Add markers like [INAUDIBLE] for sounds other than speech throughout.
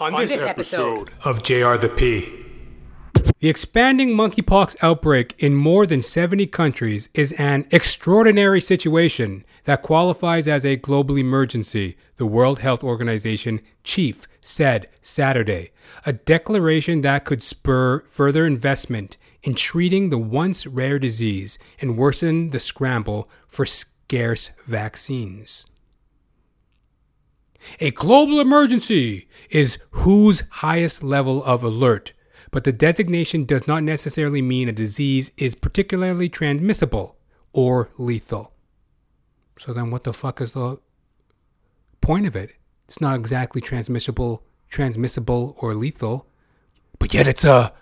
On, this, episode, of JR the P. The expanding monkeypox outbreak in more than 70 countries is an extraordinary situation that qualifies as a global emergency, the World Health Organization chief said Saturday, a declaration that could spur further investment in treating the once rare disease and worsen the scramble for scarce vaccines. A global emergency is WHO's highest level of alert, but the designation does not necessarily mean a disease is particularly transmissible or lethal. So then what the fuck is the point of it? It's not exactly transmissible transmissible or lethal, but yet it's a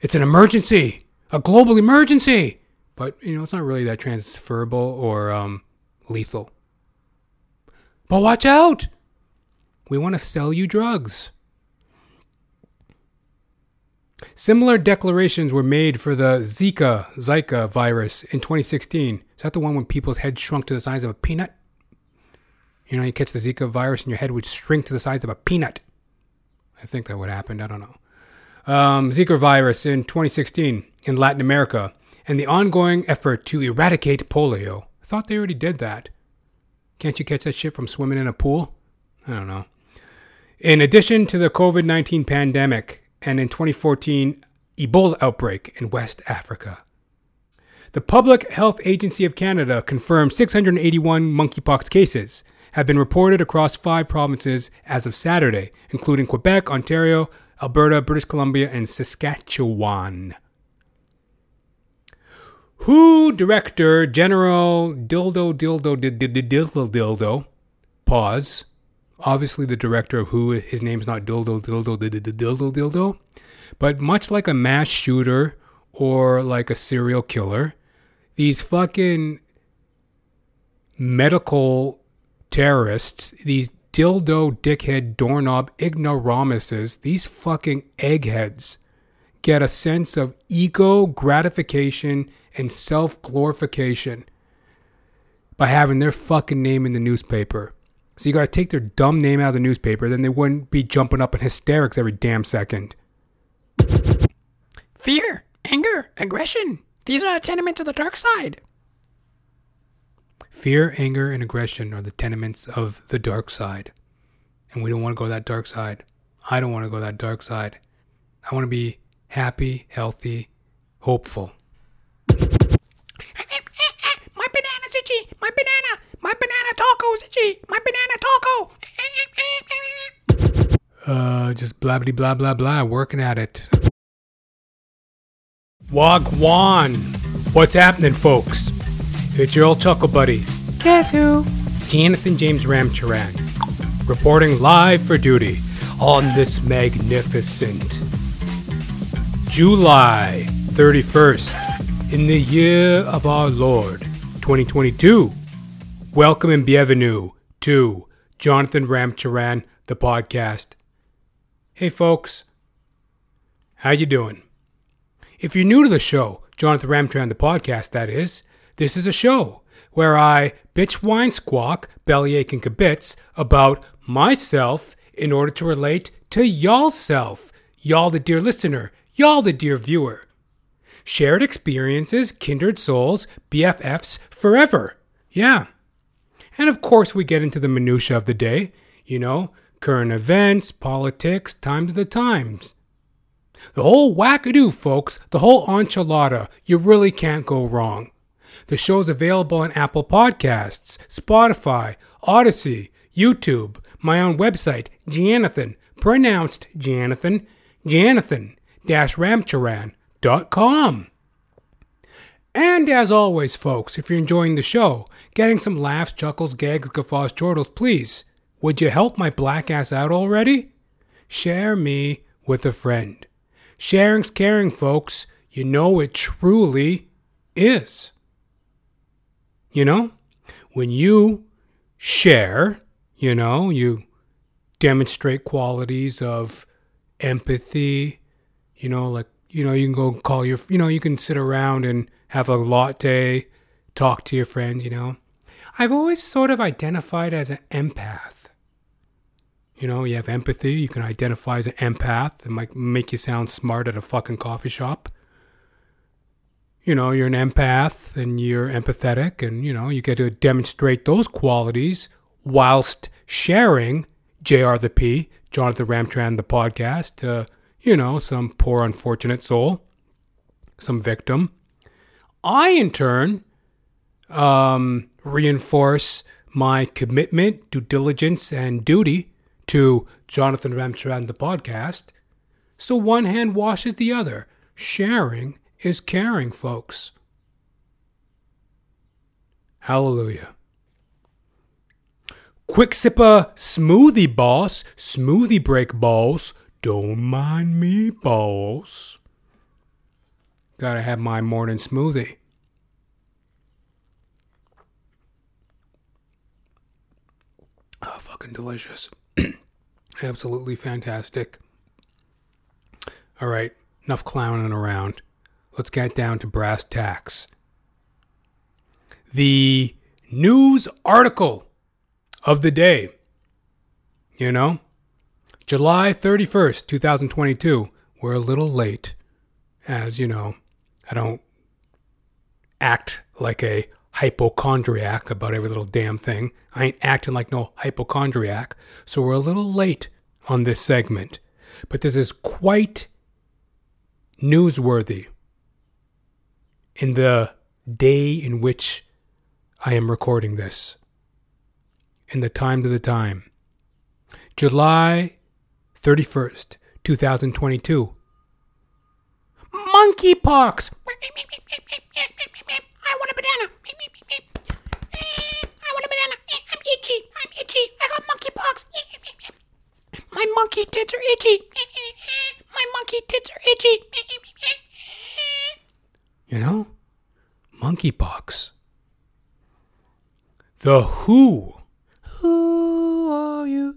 it's an emergency, a global emergency. But you know, it's not really that transferable or um, lethal. But watch out! We want to sell you drugs. Similar declarations were made for the Zika Zika virus in 2016. Is that the one when people's heads shrunk to the size of a peanut? You know, you catch the Zika virus and your head would shrink to the size of a peanut. I think that would happen. I don't know. Um, Zika virus in 2016 in Latin America and the ongoing effort to eradicate polio. I thought they already did that. Can't you catch that shit from swimming in a pool? I don't know. In addition to the COVID 19 pandemic and in 2014, Ebola outbreak in West Africa. The Public Health Agency of Canada confirmed 681 monkeypox cases have been reported across five provinces as of Saturday, including Quebec, Ontario, Alberta, British Columbia, and Saskatchewan. WHO Director General Dildo Dildo Dildo Dildo pause. Obviously, the director of WHO, his name's not Dildo Dildo Dildo Dildo, but much like a mass shooter or like a serial killer, these fucking medical terrorists, these dildo dickhead doorknob ignoramuses, these fucking eggheads get a sense of ego gratification and self glorification by having their fucking name in the newspaper. So you gotta take their dumb name out of the newspaper, then they wouldn't be jumping up in hysterics every damn second. Fear, anger, aggression. These are the tenements of the dark side. Fear, anger, and aggression are the tenements of the dark side. And we don't want to go that dark side. I don't want to go that dark side. I want to be happy, healthy, hopeful. Itchy. My banana. My banana taco's itchy. My banana taco. Uh, just blah blah blah blah blah. Working at it. Wagwan. What's happening, folks? It's your old chuckle buddy. Guess who? Jonathan James Ramcharan, reporting live for duty on this magnificent July 31st in the year of our Lord 2022. Welcome and bienvenue to Jonathan Ramcharan, the podcast. Hey folks, how you doing? If you're new to the show, Jonathan Ramcharan, the podcast, that is, this is a show where I bitch, whine, squawk, bellyache, and kibitz about myself in order to relate to y'all self, y'all the dear listener, y'all the dear viewer. Shared experiences, kindred souls, BFFs forever. Yeah. And of course, we get into the minutiae of the day, you know, current events, politics, times of the times. The whole wackadoo, folks, the whole enchilada, you really can't go wrong. The show is available on Apple Podcasts, Spotify, Odysee, YouTube, my own website, Janathan, pronounced Janathan, Janathan-Ramcharan.com. And as always, folks, if you're enjoying the show, getting some laughs, chuckles, gags, guffaws, chortles, please, would you help my black ass out already? Share me with a friend. Sharing's caring, folks. You know it truly is. You know, when you share, you know, you demonstrate qualities of empathy, you know, like, you know, you can go call your, you know, you can sit around and have a latte, talk to your friends, you know. I've always sort of identified as an empath. You know, you have empathy. You can identify as an empath. It might make you sound smart at a fucking coffee shop. You know, you're an empath and you're empathetic, and you know, you get to demonstrate those qualities whilst sharing JR the P, Jonathan Ramcharan, the podcast, to, you know, some poor unfortunate soul, some victim. I, in turn, um, reinforce my commitment, due diligence, and duty to Jonathan Ramcharan, the podcast. So one hand washes the other. Sharing is caring, folks. Hallelujah. Quick sipper smoothie boss, smoothie break balls. Don't mind me, boss. Gotta have my morning smoothie. Oh, fucking delicious. [CLEARS THROAT] Absolutely fantastic. All right, enough clowning around. Let's get down to brass tacks. The news article of the day. You know? July 31st, 2022. We're a little late. As you know, I don't act like a hypochondriac about every little damn thing. I ain't acting like no hypochondriac. So we're a little late on this segment. But this is quite newsworthy in the day in which I am recording this, in the time to the time. July 31st, 2022. Monkeypox! I want a banana. I want a banana. I'm itchy. I'm itchy. I got monkeypox. My monkey tits are itchy. My monkey tits are itchy. You know? Monkeypox. The Who. Who are you?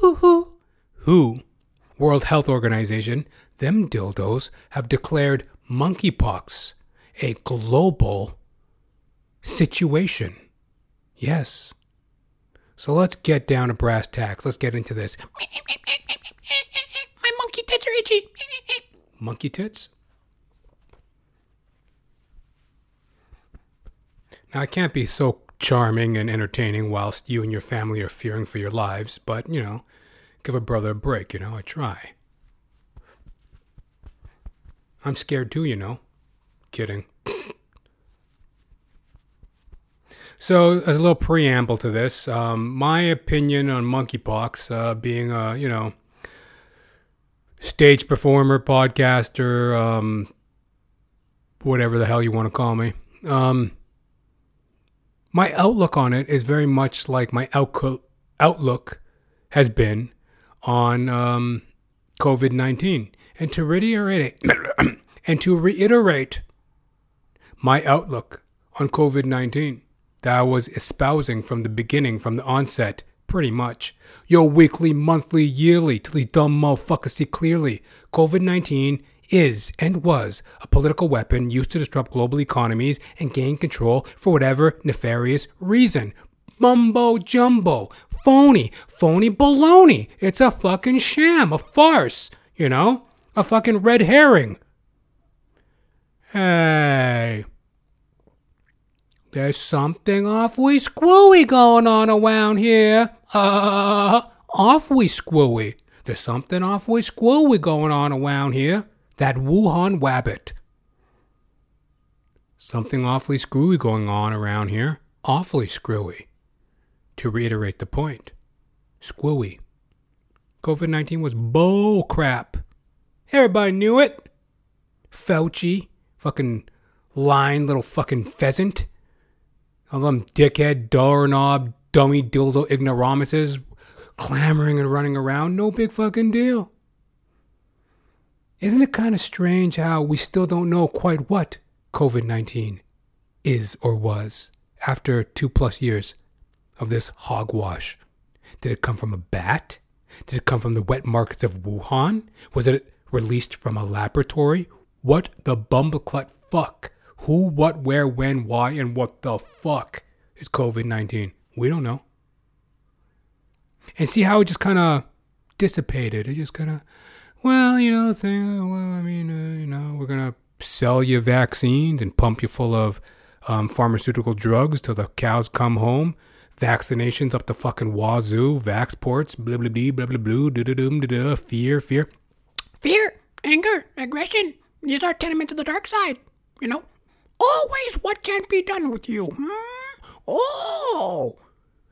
Who, who, World Health Organization, them dildos have declared monkeypox a global situation. Yes. So let's get down to brass tacks. Let's get into this. My monkey tits are itchy. Monkey tits? Now, I can't be so charming and entertaining whilst you and your family are fearing for your lives, but, you know, give a brother a break, you know, I try. I'm scared too, you know. Kidding. So, as a little preamble to this, um, my opinion on monkeypox, uh, being a you know stage performer, podcaster, um, whatever the hell you want to call me, um, my outlook on it is very much like my outco- outlook has been on um, COVID nineteen. And to reiterate, [CLEARS THROAT] and to reiterate my outlook on COVID nineteen that I was espousing from the beginning, from the onset, pretty much. Your weekly, monthly, yearly, till these dumb motherfuckers see clearly. COVID 19 is and was a political weapon used to disrupt global economies and gain control for whatever nefarious reason. Mumbo jumbo. Phony. Phony baloney. It's a fucking sham. A farce. You know? A fucking red herring. Hey. There's something awfully squooey going on around here. Uh, awfully squooey. There's something awfully squooey going on around here. That Wuhan wabbit. Something awfully screwy going on around here. Awfully screwy. To reiterate the point, screwy. COVID 19 was bull crap. Everybody knew it. Fauci, fucking lying little fucking pheasant. All them dickhead, doorknob, dummy dildo ignoramuses clamoring and running around. No big fucking deal. Isn't it kind of strange how we still don't know quite what COVID 19 is or was after two plus years of this hogwash? Did it come from a bat? Did it come from the wet markets of Wuhan? Was it released from a laboratory? What the bumbleclut fuck? Who, what, where, when, why, and what the fuck is COVID 19? We don't know. and see how it just kind of dissipated. It just kind of, well, you know, thing. Well, I mean, uh, you know, we're gonna sell you vaccines and pump you full of um, pharmaceutical drugs till the cows come home. Vaccinations up the fucking wazoo, vaxports, blah blah blah blah blah blah, da da da da, fear, fear. Fear, anger, aggression. These are tenements of the dark side. You know, always what can't be done with you. Hmm? Oh,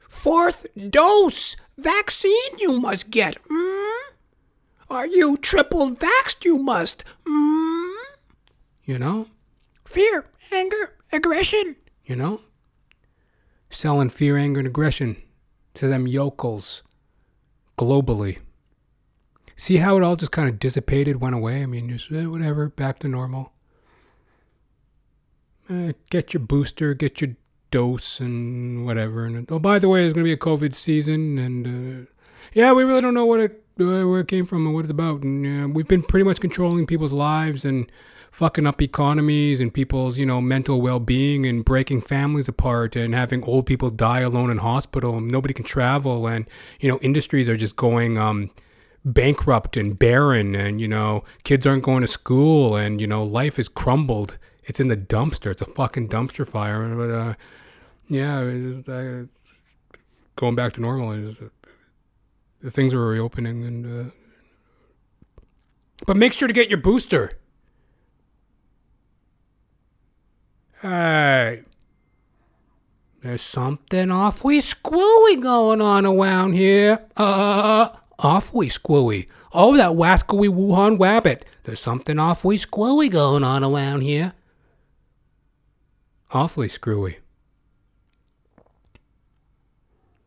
fourth dose vaccine you must get. Hmm? Are you triple vaxxed? You must. Hmm? You know, Fear, anger, aggression. you know, selling fear, anger, and aggression to them yokels globally. See how it all just kind of dissipated, went away? I mean, just eh, whatever, back to normal. Eh, get your booster, get your dose, and whatever. And oh, by the way, there's going to be a COVID season, and uh, yeah, we really don't know what it where it came from and what it's about. And uh, we've been pretty much controlling people's lives and fucking up economies and people's you know mental well-being and breaking families apart and having old people die alone in hospital and nobody can travel and you know industries are just going um bankrupt and barren and you know kids aren't going to school and you know life is crumbled. It's in the dumpster. It's a fucking dumpster fire. But uh yeah uh, going back to normal is things are reopening and uh but make sure to get your booster Hey, there's something awfully squooey going on around here. Uh, awfully squooey. Oh, that wascally Wuhan wabbit. There's something awfully squooey going on around here. Awfully screwy.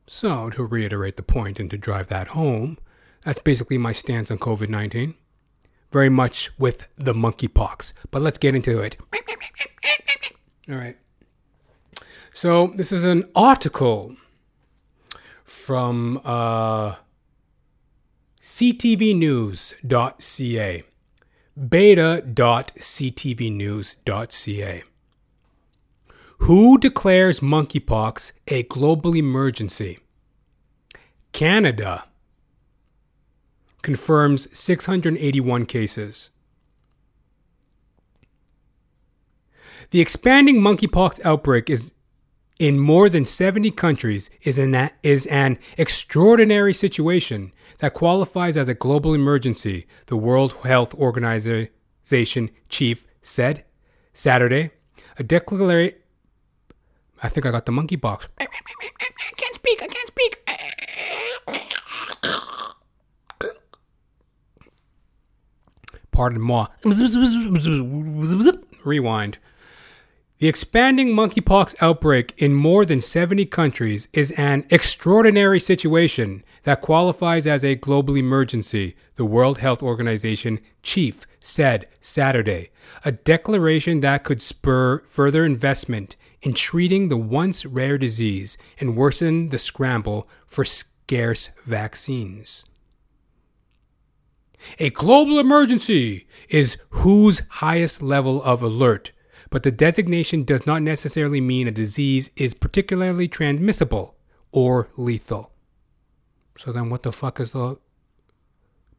So, to reiterate the point and to drive that home, that's basically my stance on COVID 19. Very much with the monkeypox. But let's get into it. All right. So this is an article from uh, ctvnews.ca, beta.ctvnews.ca. Who declares monkeypox a global emergency? Canada confirms 681 cases. The expanding monkeypox outbreak is in more than 70 countries is an, is an extraordinary situation that qualifies as a global emergency, the World Health Organization chief said Saturday. A declaration. I think I got the monkeypox. I can't speak. I can't speak. Pardon moi. Rewind. The expanding monkeypox outbreak in more than 70 countries is an extraordinary situation that qualifies as a global emergency, the World Health Organization chief said Saturday, a declaration that could spur further investment in treating the once rare disease and worsen the scramble for scarce vaccines. A global emergency is WHO's highest level of alert, but the designation does not necessarily mean a disease is particularly transmissible or lethal. So then what the fuck is the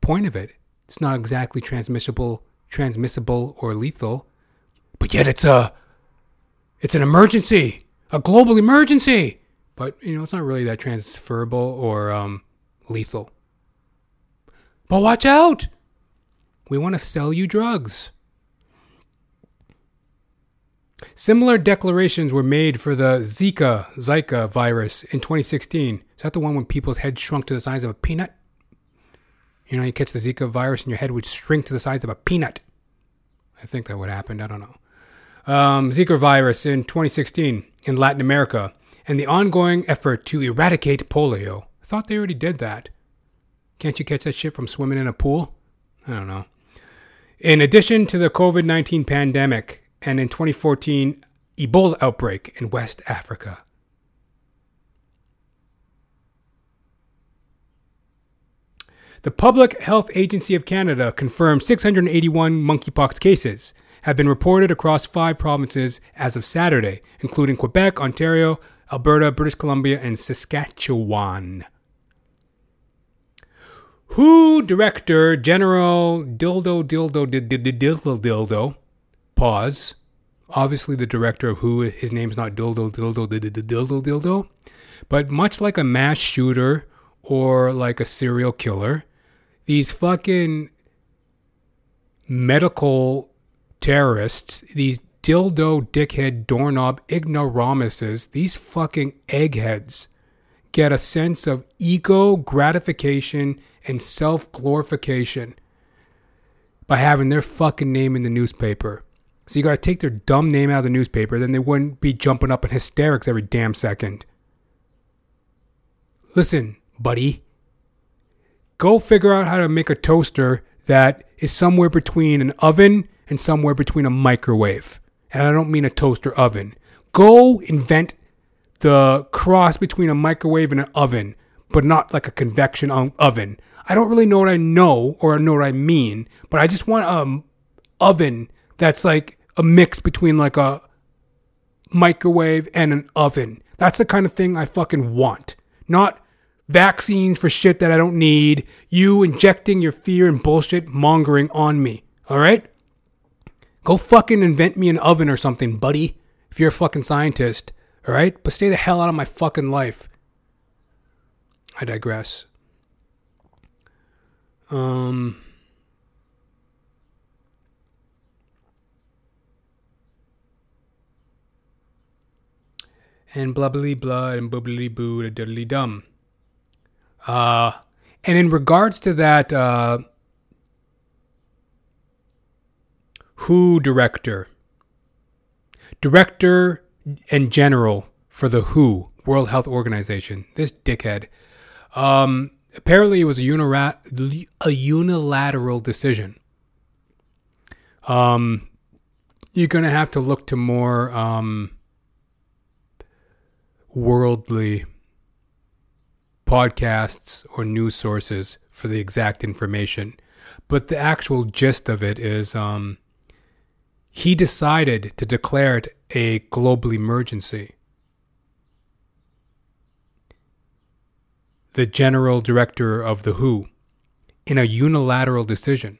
point of it? It's not exactly transmissible, transmissible or lethal, but yet it's a it's an emergency, a global emergency. But you know, it's not really that transferable or um, lethal. But watch out! We want to sell you drugs. Similar declarations were made for the Zika Zika virus in 2016. Is that the one when people's heads shrunk to the size of a peanut? You know, you catch the Zika virus and your head would shrink to the size of a peanut. I think that would happen. I don't know. Um, Zika virus in 2016 in Latin America and the ongoing effort to eradicate polio. I thought they already did that. Can't you catch that shit from swimming in a pool? I don't know. In addition to the COVID 19 pandemic, and in 2014, Ebola outbreak in West Africa. The Public Health Agency of Canada confirmed 681 monkeypox cases have been reported across five provinces as of Saturday, including Quebec, Ontario, Alberta, British Columbia, and Saskatchewan. Who director General Dildo Dildo Dildo Dildo pause. Obviously, the director of Who, his name's not Dildo Dildo Dildo Dildo, but much like a mass shooter or like a serial killer, these fucking medical terrorists, these dildo dickhead doorknob ignoramuses, these fucking eggheads get a sense of ego gratification and self glorification by having their fucking name in the newspaper. So you gotta take their dumb name out of the newspaper, then they wouldn't be jumping up in hysterics every damn second. Listen, buddy. Go figure out how to make a toaster that is somewhere between an oven and somewhere between a microwave. And I don't mean a toaster oven. Go invent the cross between a microwave and an oven, but not like a convection oven. I don't really know what I know or know what I mean, but I just want a oven that's like a mix between like a microwave and an oven. That's the kind of thing I fucking want. Not vaccines for shit that I don't need, you injecting your fear and bullshit mongering on me. All right? Go fucking invent me an oven or something, buddy, if you're a fucking scientist. All right? But stay the hell out of my fucking life. I digress. Um. And blubbly blood and bubbly boo diddly dum. Uh, and in regards to that, uh, Who director, director and general for the WHO, World Health Organization, this dickhead, um, apparently it was a, unirat- a unilateral decision. Um, you're going to have to look to more um, worldly podcasts or news sources for the exact information. But the actual gist of it is um, he decided to declare it a global emergency. The general director of the WHO in a unilateral decision.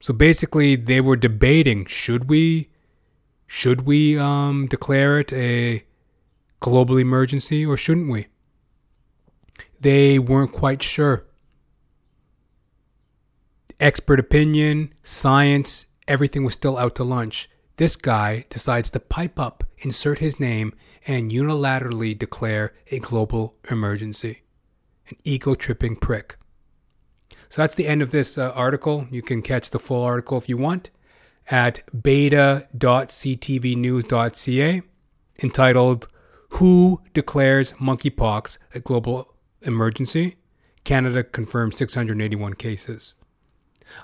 So basically, they were debating should we should we um, declare it a global emergency or shouldn't we? they weren't quite sure. Expert opinion, science, everything was still out to lunch. This guy decides to pipe up, insert his name, and unilaterally declare a global emergency. An ego tripping prick. So that's the end of this uh, article. You can catch the full article if you want at beta.ctvnews.ca entitled Who Declares Monkeypox a Global emergency. Canada confirmed 681 cases.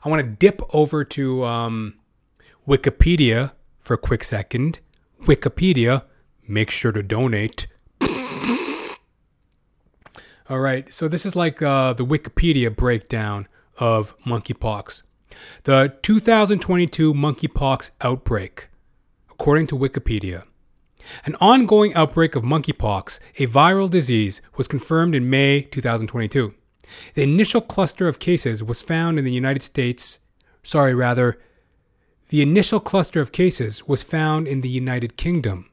I want to dip over to um, Wikipedia for a quick second. Wikipedia, make sure to donate. All right, so this is like uh, the Wikipedia breakdown of monkeypox. The 2022 monkeypox outbreak, according to Wikipedia. An ongoing outbreak of monkeypox, a viral disease, was confirmed in May 2022. The initial cluster of cases was found in the United States. Sorry, rather, the initial cluster of cases was found in the United Kingdom,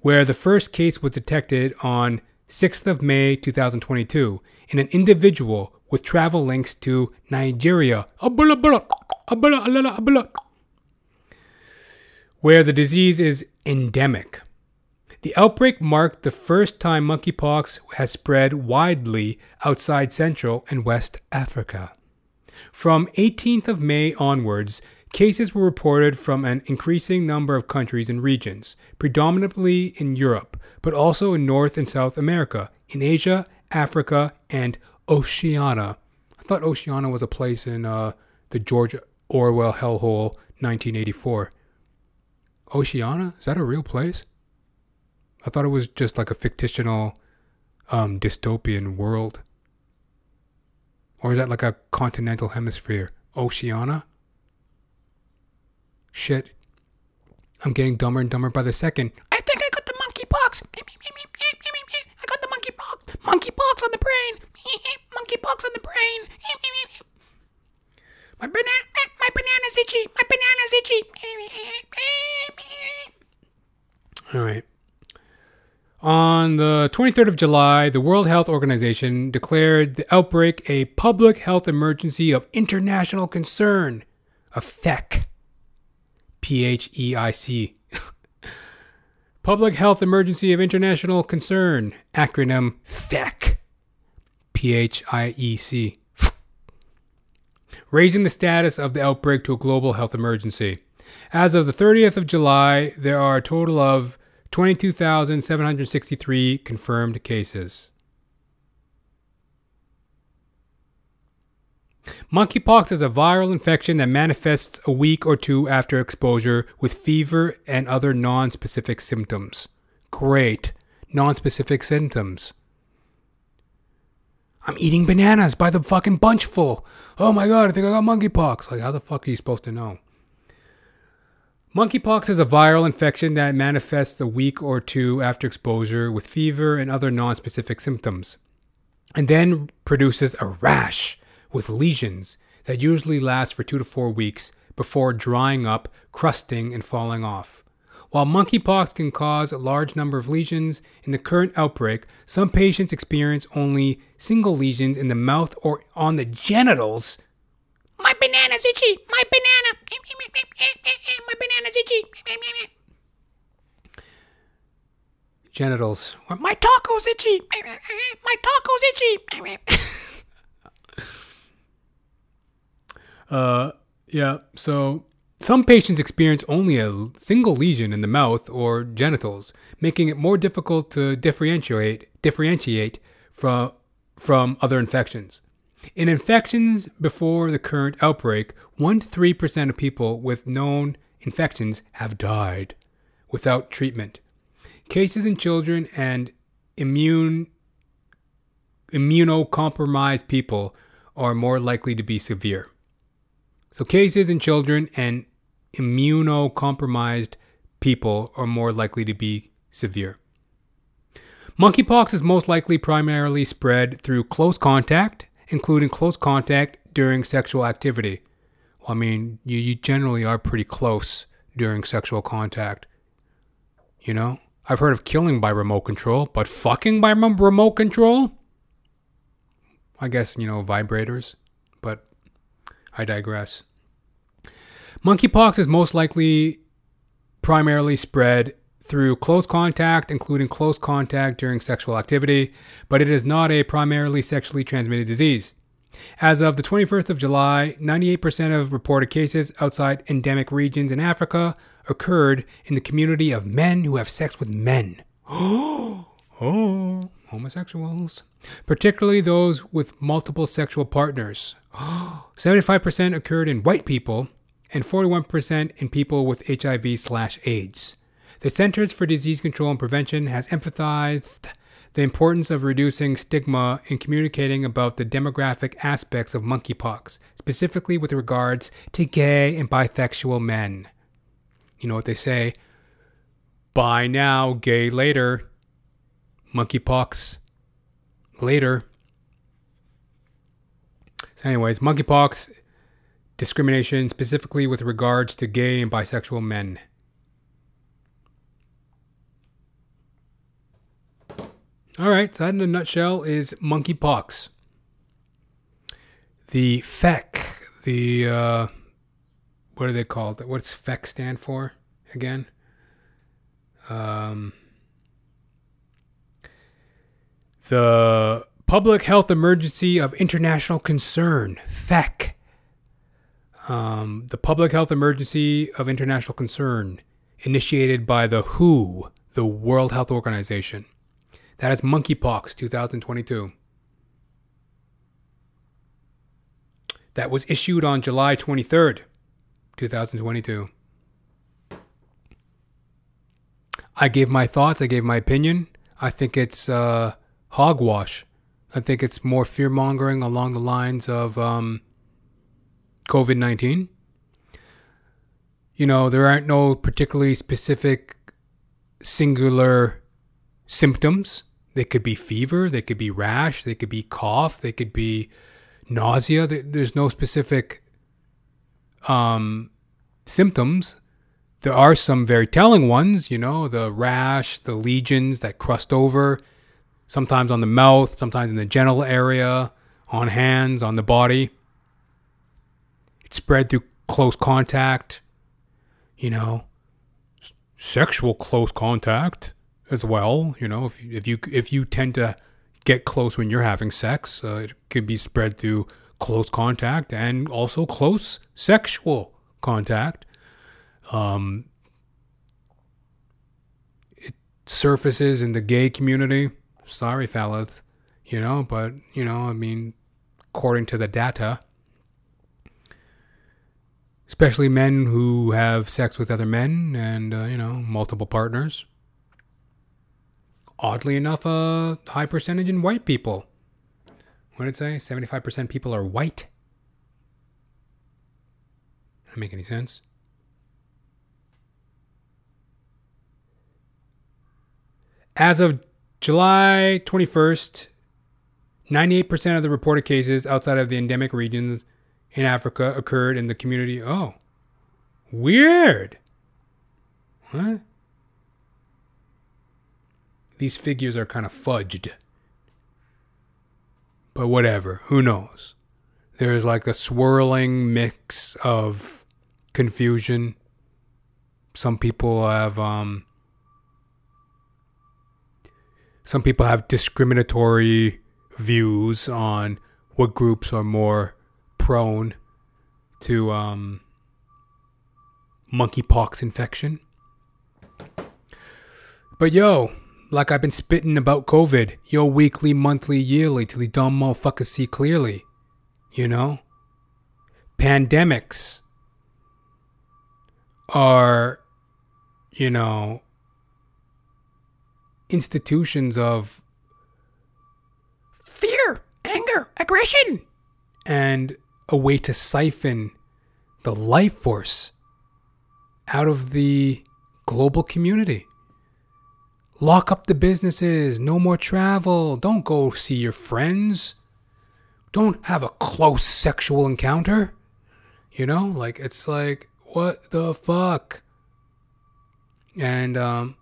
where the first case was detected on 6th of May 2022 in an individual with travel links to Nigeria where the disease is endemic. The outbreak marked the first time monkeypox has spread widely outside Central and West Africa. From 18th of May onwards, cases were reported from an increasing number of countries and regions, predominantly in Europe, but also in North and South America, in Asia, Africa, and Oceania. I thought Oceania was a place in uh, the George Orwell hellhole 1984. Oceania? Is that a real place? I thought it was just like a fictional um, dystopian world. Or is that like a continental hemisphere? Oceania? Shit. I'm getting dumber and dumber by the second. I think I got the monkeypox. I got the monkeypox. Monkeypox on the brain. Monkey monkeypox on the brain. My banana, my banana's itchy. My banana's itchy. All right. On the 23rd of July, the World Health Organization declared the outbreak a public health emergency of international concern, a PHEIC. P H E I C. [LAUGHS] Public Health Emergency of International Concern, acronym PHEIC. P H I E C. [SNIFFS] Raising the status of the outbreak to a global health emergency. As of the 30th of July, there are a total of 22,763 confirmed cases. Monkeypox is a viral infection that manifests a week or two after exposure with fever and other non specific symptoms. Great. Non specific symptoms. I'm eating bananas by the fucking bunchful. Oh my god, I think I got monkeypox. Like, how the fuck are you supposed to know? Monkeypox is a viral infection that manifests a week or two after exposure with fever and other non-specific symptoms, and then produces a rash with lesions that usually last for two to four weeks before drying up, crusting, and falling off. While monkeypox can cause a large number of lesions in the current outbreak, some patients experience only single lesions in the mouth or on the genitals My banana's itchy. My banana. My banana's itchy. genitals. My taco's itchy. My taco's [LAUGHS] itchy. Uh, yeah. So some patients experience only a single lesion in the mouth or genitals, making it more difficult to differentiate differentiate from from other infections. In infections before the current outbreak, 1 to 3% of people with known infections have died without treatment. Cases in children and immune immunocompromised people are more likely to be severe. So cases in children and immunocompromised people are more likely to be severe. Monkeypox is most likely primarily spread through close contact, including close contact during sexual activity. Well, I mean, you, you generally are pretty close during sexual contact. You know? I've heard of killing by remote control, but fucking by remote control? I guess, you know, vibrators, but I digress. Monkeypox is most likely primarily spread through close contact, including close contact during sexual activity, but it is not a primarily sexually transmitted disease. As of the 21st of July, 98% of reported cases outside endemic regions in Africa occurred in the community of men who have sex with men. [GASPS] oh, homosexuals. Particularly those with multiple sexual partners. [GASPS] 75% occurred in white people and 41% in people with HIV slash AIDS. The Centers for Disease Control and Prevention has emphasized the importance of reducing stigma in communicating about the demographic aspects of monkeypox, specifically with regards to gay and bisexual men. You know what they say? Buy now, gay later. Monkeypox later. So, anyways, monkeypox discrimination specifically with regards to gay and bisexual men. All right, so that in a nutshell is monkeypox. The PHEC, the uh, what are they called? What's PHEC stand for again? Um, the Public Health Emergency of International Concern, PHEC. Um, the Public Health Emergency of International Concern, initiated by the WHO, the World Health Organization. That is monkeypox 2022. That was issued on July 23rd, 2022. I gave my thoughts, I gave my opinion. I think it's uh, hogwash. I think it's more fear mongering along the lines of um, COVID 19. You know, there aren't no particularly specific singular symptoms They could be fever, they could be rash, they could be cough, they could be nausea. There's no specific um, symptoms. There are some very telling ones, you know, the rash, the lesions that crust over, sometimes on the mouth, sometimes in the genital area, on hands, on the body. It's spread through close contact, you know, s- sexual close contact as well. You know, if if you if you tend to get close when you're having sex, uh, it could be spread through close contact and also close sexual contact. Um, it surfaces in the gay community. Sorry, fellas, you know, but you know, I mean, according to the data, especially men who have sex with other men and uh, you know multiple partners. Oddly enough, a high percentage in white people. What did it say? Seventy-five percent people are white. That make any sense? As of July 21st, 98% of the reported cases outside of the endemic regions in Africa occurred in the community. Oh, weird. What? These figures are kind of fudged. But whatever, who knows? There's like a swirling mix of confusion. Some people have um some people have discriminatory views on what groups are more prone to um, monkeypox infection. But yo, like I've been spitting about COVID, yo, weekly, monthly, yearly, till these dumb motherfuckers see clearly. You know? Pandemics are, you know, institutions of Fear, anger, aggression. and a way to siphon the life force out of the global community. Lock up the businesses, no more travel, don't go see your friends, don't have a close sexual encounter. You know, like it's like what the fuck? And um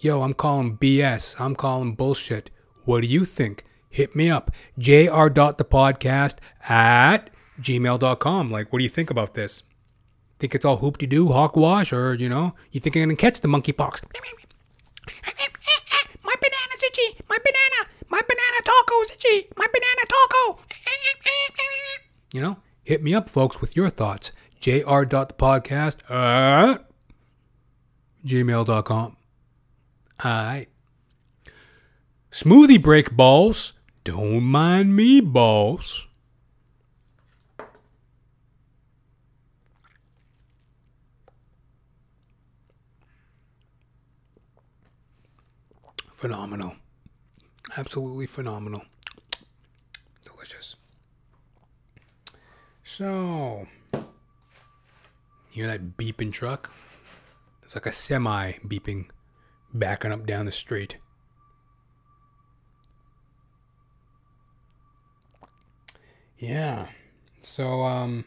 yo, I'm calling BS. I'm calling bullshit. What do you think? Hit me up. jr.thepodcast at gmail.com. Like, what do you think about this? Think it's all hoop-de-doo, hawkwash, or, you know, you think I'm going to catch the monkeypox? My banana's itchy. My banana. My banana taco's itchy. My banana taco. You know, hit me up, folks, with your thoughts. jr.thepodcast at gmail.com. All right. Smoothie break, balls. Don't mind me, balls. Phenomenal. Absolutely phenomenal. Delicious. So, hear that beeping truck? It's like a semi beeping, backing up down the street. Yeah. So, um,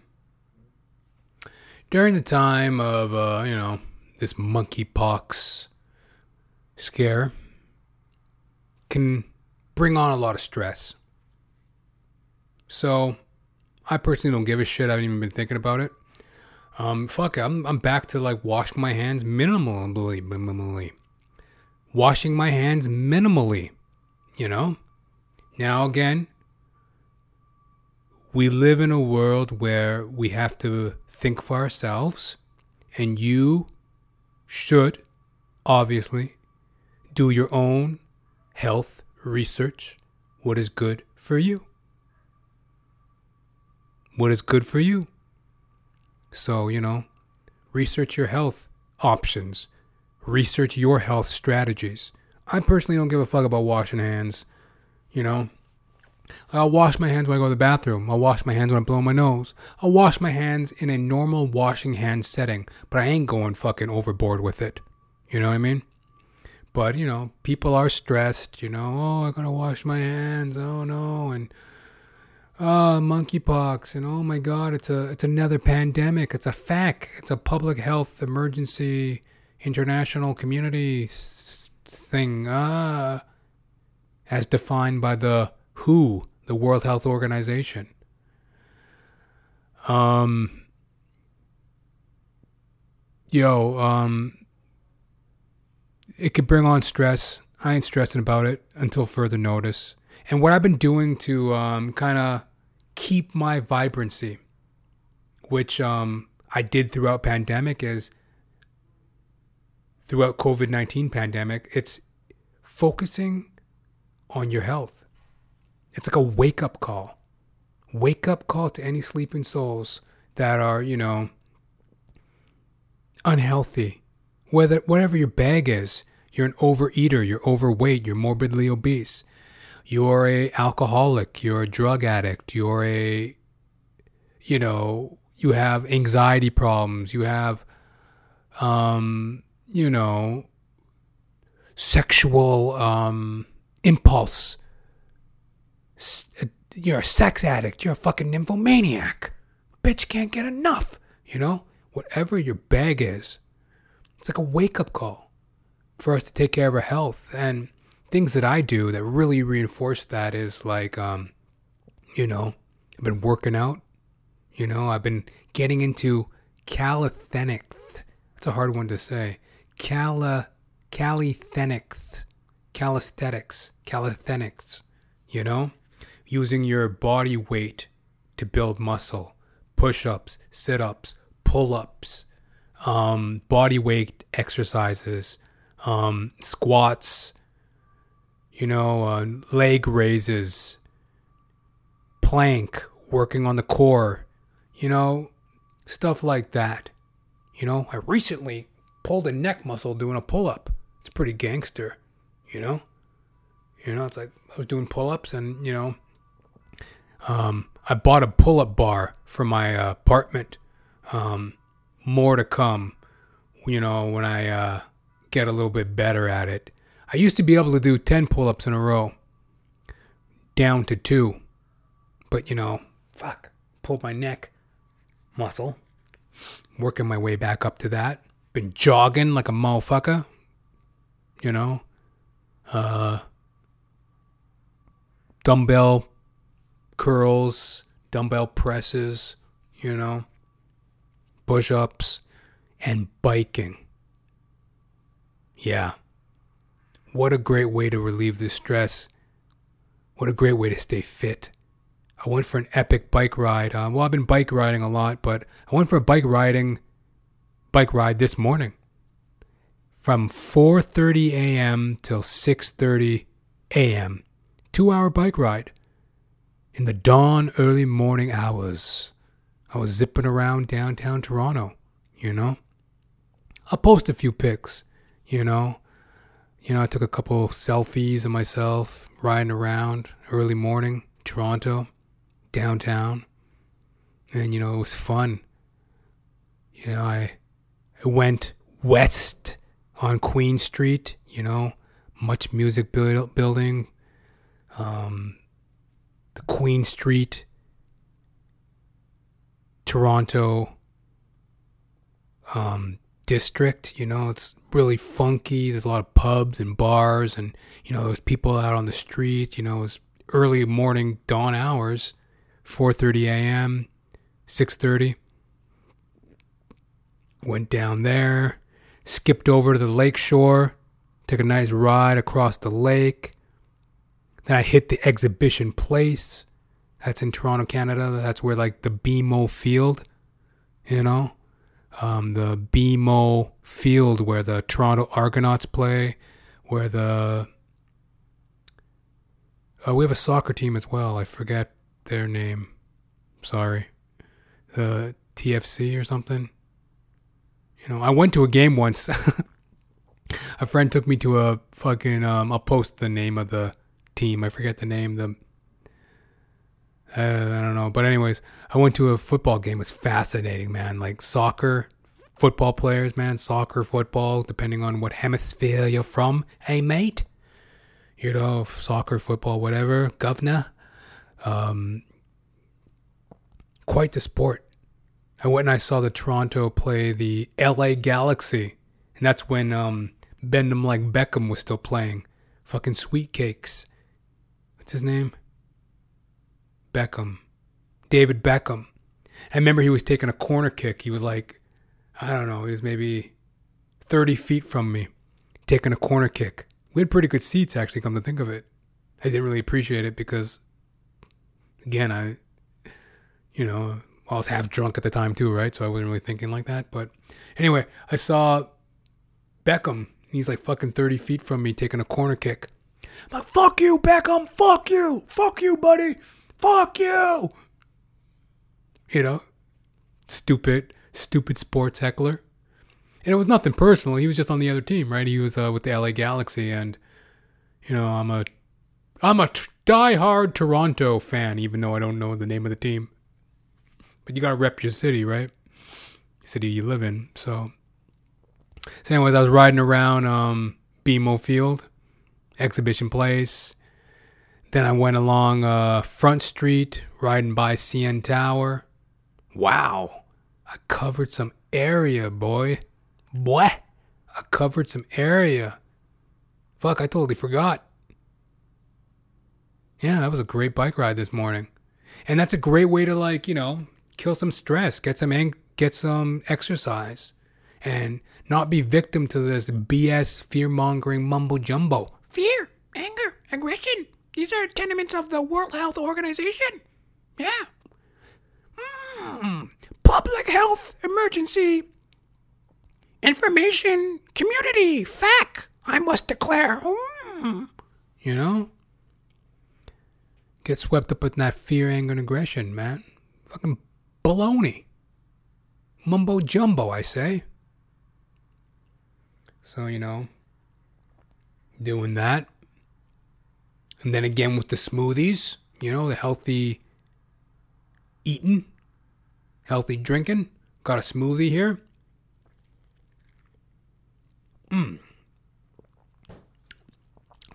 during the time of, uh, you know, this monkeypox scare, can bring on a lot of stress. So, I personally don't give a shit. I haven't even been thinking about it. Um, fuck it. I'm, I'm back to like washing my hands minimally, minimally. Washing my hands minimally, you know? Now, again, we live in a world where we have to think for ourselves, and you should, obviously, do your own health research. What is good for you? What is good for you? So, you know, research your health options, research your health strategies. I personally don't give a fuck about washing hands, you know. I'll wash my hands when I go to the bathroom. I'll wash my hands when I blow my nose. I'll wash my hands in a normal washing hand setting, but I ain't going fucking overboard with it. You know what I mean? But you know, people are stressed. You know, oh, I gotta wash my hands. Oh no, and uh, monkeypox, and oh my god, it's a it's another pandemic. It's a fact. It's a public health emergency, international community thing. Uh, as defined by the WHO, the World Health Organization. Um, yo, um, it could bring on stress. I ain't stressing about it until further notice. And what I've been doing to um, kind of keep my vibrancy, which um, I did throughout pandemic, is throughout COVID nineteen pandemic. It's focusing on your health. It's like a wake up call. Wake up call to any sleeping souls that are, you know, unhealthy. Whether whatever your bag is, you're an overeater, you're overweight, you're morbidly obese. You're a alcoholic, you're a drug addict, you're a you know, you have anxiety problems, you have um, you know, sexual um impulse. Uh, you're a sex addict. You're a fucking nymphomaniac. Bitch can't get enough. You know? Whatever your bag is, it's like a wake up call for us to take care of our health. And things that I do that really reinforce that is like, um, you know, I've been working out. You know, I've been getting into calisthenics. It's a hard one to say. Cala, calisthenics calisthenics, calisthenics, you know? Using your body weight to build muscle, push ups, sit ups, pull ups, um, body weight exercises, um, squats, you know, uh, leg raises, plank, working on the core, you know, stuff like that. You know, I recently pulled a neck muscle doing a pull up. It's pretty gangster you know? You know, it's like I was doing pull ups and, you know, um, I bought a pull up bar for my uh, apartment. Um, more to come, you know, when I uh, get a little bit better at it. I used to be able to do 10 pull ups in a row, down to two. But, you know, fuck, pulled my neck muscle. Working my way back up to that. Been jogging like a motherfucker, you know uh, dumbbell curls, dumbbell presses, you know, push ups, and biking. Yeah. What a great way to relieve the stress. What a great way to stay fit. I went for an epic bike ride. Uh, well, I've been bike riding a lot, but I went for a bike riding bike ride this morning from 4:30 a.m. till 6:30 a.m. 2-hour bike ride in the dawn early morning hours. I was zipping around downtown Toronto, you know. I'll post a few pics, you know. You know, I took a couple selfies of myself riding around early morning Toronto, downtown. And you know, it was fun. You know, I I went west on Queen Street, you know, MuchMusic build, building, um, the Queen Street, Toronto um, district. You know, it's really funky. There's a lot of pubs and bars, and you know, there's people out on the street. You know, it's early morning dawn hours, 4:30 a.m., 6:30. Went down there skipped over to the lake shore, took a nice ride across the lake. Then I hit the exhibition place. That's in Toronto, Canada. That's where like the BMO field, you know, um, the BMO field where the Toronto Argonauts play, where the uh, we have a soccer team as well. I forget their name. Sorry, the TFC or something. You know, I went to a game once. [LAUGHS] a friend took me to a fucking. Um, I'll post the name of the team. I forget the name. The uh, I don't know. But anyways, I went to a football game. It was fascinating, man. Like soccer, football players, man, soccer, football, depending on what hemisphere you're from. Hey, mate, you know, soccer, football, whatever, governor. Um, quite the sport. I went and I saw the Toronto play the LA Galaxy, and that's when um, Bend 'em Like Beckham was still playing. Fucking Sweet Cakes. What's his name? Beckham. David Beckham. I remember he was taking a corner kick. He was like, I don't know, he was maybe 30 feet from me, taking a corner kick. We had pretty good seats, actually, come to think of it. I didn't really appreciate it because, again, I, you know, I was half drunk at the time too, right? So I wasn't really thinking like that. But anyway, I saw Beckham. He's like fucking 30 feet from me taking a corner kick. I'm like, fuck you, Beckham. Fuck you. Fuck you, buddy. Fuck you. You know, stupid, stupid sports heckler. And it was nothing personal. He was just on the other team, right? He was uh, with the LA Galaxy, and you know, I'm a, I'm a t- die-hard Toronto fan, even though I don't know the name of the team. But you gotta rep your city, right? City you live in. So, so anyways, I was riding around um, BMO Field, Exhibition Place. Then I went along uh, Front Street, riding by CN Tower. Wow, I covered some area, boy. Boy, I covered some area. Fuck, I totally forgot. Yeah, that was a great bike ride this morning. And that's a great way to like, you know, kill some stress, get some ang- get some exercise and not be victim to this BS fear-mongering mumbo jumbo. Fear, anger, aggression. These are tenements of the World Health Organization. Yeah. Mm. Public health emergency. Information community. FAC. I must declare. Mm. You know? Get swept up in that fear, anger, and aggression, man. Fucking baloney. Mumbo jumbo, I say. So, you know, doing that. And then again with the smoothies, you know, the healthy eating, healthy drinking. Got a smoothie here. Mmm.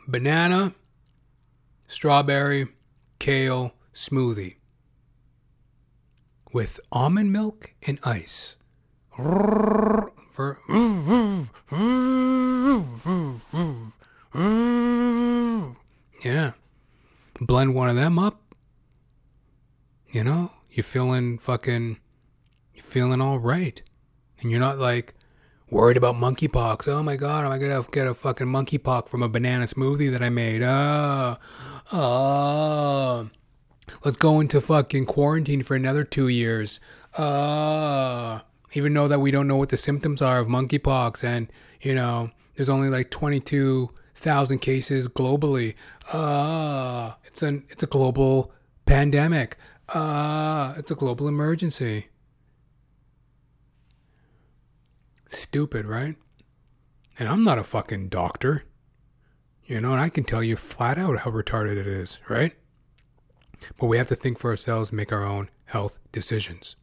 Banana, strawberry, kale smoothie with almond milk and ice. For yeah, blend one of them up. You know, you're feeling fucking, you're feeling all right, and you're not like worried about monkeypox. Oh my god, am I gonna get a fucking monkeypox from a banana smoothie that I made? Ah, ah. Let's go into fucking quarantine for another two years. Uh, even though that we don't know what the symptoms are of monkeypox, and you know, there's only like 22,000 cases globally. Uh, it's an it's a global pandemic. Uh, it's a global emergency. Stupid, right? And I'm not a fucking doctor. You know, and I can tell you flat out how retarded it is, right? But we have to think for ourselves, make our own health decisions.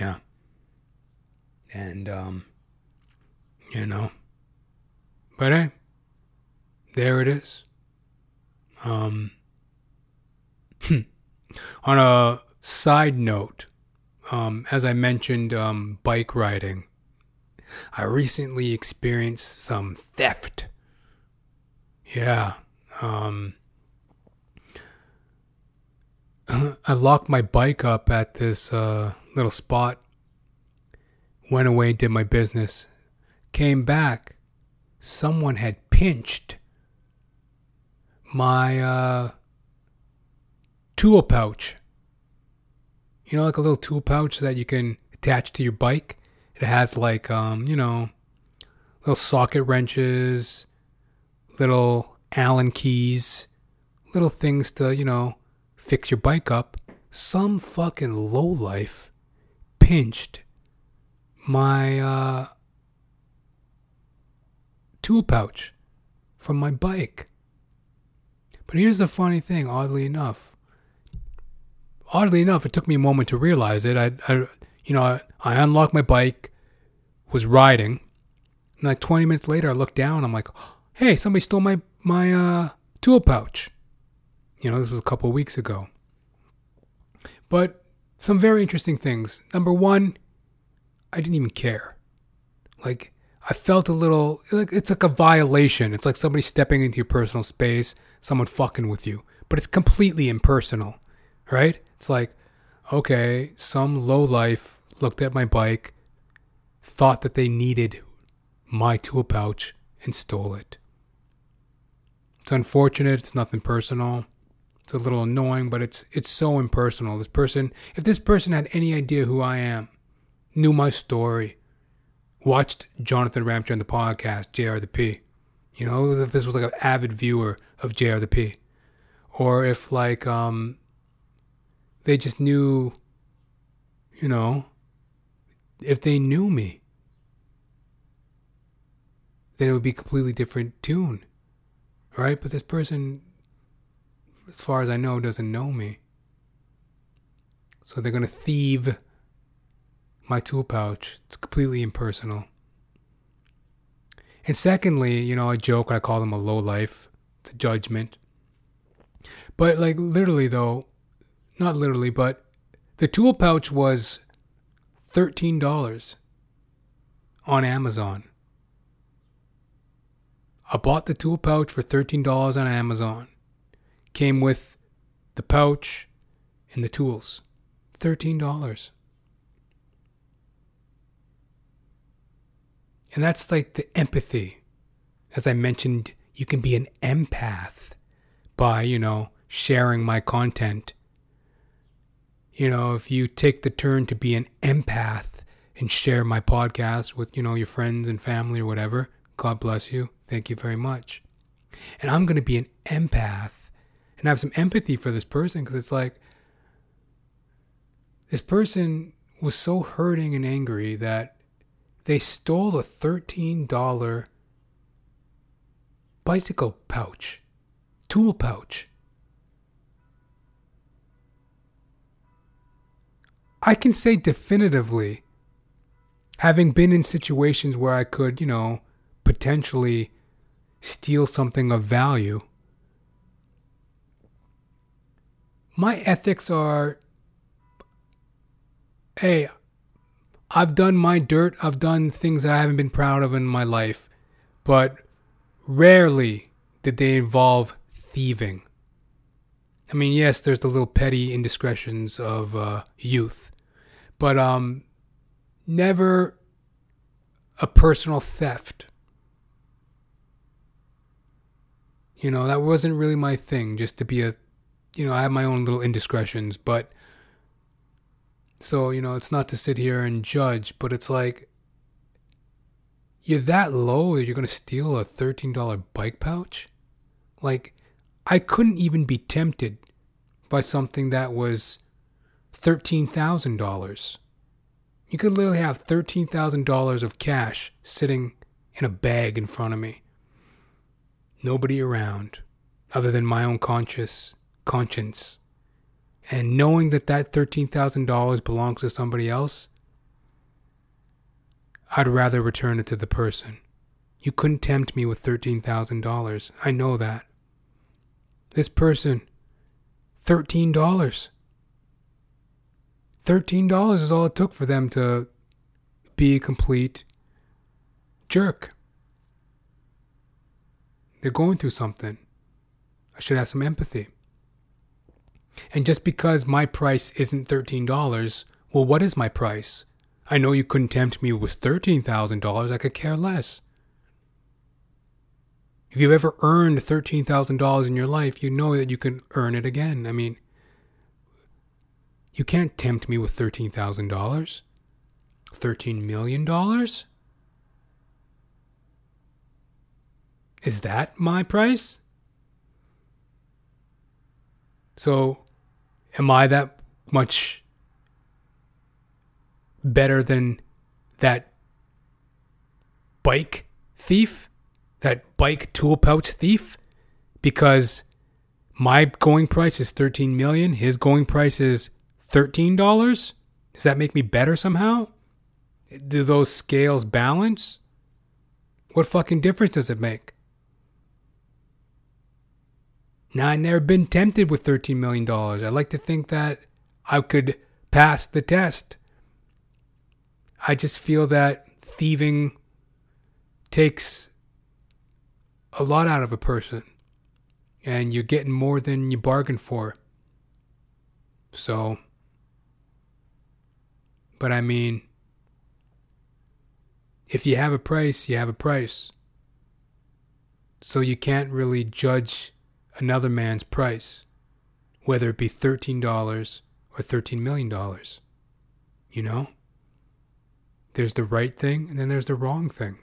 Yeah. And, um, you know, but hey, there it is. Um, [LAUGHS] on a side note, um, as I mentioned, um, bike riding, I recently experienced some theft. Yeah. Um, [LAUGHS] I locked my bike up at this uh, little spot, went away, did my business, came back. Someone had pinched my uh, tool pouch. You know, like a little tool pouch that you can attach to your bike. It has like, um, you know, little socket wrenches, little Allen keys, little things to, you know, fix your bike up, some fucking lowlife pinched my uh, tool pouch from my bike. But here's the funny thing, oddly enough. Oddly enough, it took me a moment to realize it. I, I you know, I, I unlocked my bike, was riding. And like 20 minutes later, I look down. I'm like, hey, somebody stole my, my uh, tool pouch. You know, this was a couple weeks ago. But some very interesting things. Number one, I didn't even care. Like, I felt a little, like, it's like a violation. It's like somebody stepping into your personal space, someone fucking with you. But it's completely impersonal, right? It's like, okay, some low life looked at my bike, thought that they needed my tool pouch, and stole it. It's unfortunate. It's nothing personal. It's a little annoying, but it's it's so impersonal. This person, if this person had any idea who I am, knew my story, watched Jonathan Ramcharan the podcast, JR the P, you know, if this was like an avid viewer of JR the P, or if like um, they just knew, you know, if they knew me, then it would be a completely different tune, right? But this person as far as I know, doesn't know me. So they're going to thieve my tool pouch. It's completely impersonal. And secondly, you know, I joke, I call them a low life. It's a judgment. But like literally though, not literally, but the tool pouch was $13 on Amazon. I bought the tool pouch for $13 on Amazon. Came with the pouch and the tools. $13. And that's like the empathy. As I mentioned, you can be an empath by, you know, sharing my content. You know, if you take the turn to be an empath and share my podcast with, you know, your friends and family or whatever, God bless you. Thank you very much. And I'm going to be an empath and have some empathy for this person because it's like this person was so hurting and angry that they stole a $13 bicycle pouch, tool pouch. I can say definitively, having been in situations where I could, you know, potentially steal something of value my ethics are hey, I've done my dirt, I've done things that I haven't been proud of in my life, but rarely did they involve thieving. I mean, yes, there's the little petty indiscretions of uh, youth, but um, never a personal theft. You know, that wasn't really my thing, just to be a you know, I have my own little indiscretions, but so, you know, it's not to sit here and judge, but it's like you're that low that you're going to steal a $13 bike pouch? Like, I couldn't even be tempted by something that was $13,000. You could literally have $13,000 of cash sitting in a bag in front of me. Nobody around other than my own conscious conscience. And knowing that that $13,000 belongs to somebody else, I'd rather return it to the person. You couldn't tempt me with $13,000. I know that. This person, $13. $13 is all it took for them to be a complete jerk. They're going through something. I should have some empathy. And just because my price isn't $13, well, what is my price? I know you couldn't tempt me with $13,000. I could care less. If you've ever earned $13,000 in your life, you know that you can earn it again. I mean, you can't tempt me with $13,000. $13 million? Is that my price? So am I that much better than that bike thief? That bike tool pouch thief? Because my going price is 13 million, his going price is $13? Does that make me better somehow? Do those scales balance? What fucking difference does it make? Now, I've never been tempted with $13 million. I like to think that I could pass the test. I just feel that thieving takes a lot out of a person and you're getting more than you bargained for. So, but I mean, if you have a price, you have a price. So you can't really judge another man's price, whether it be $13 or $13 million. You know? There's the right thing and then there's the wrong thing.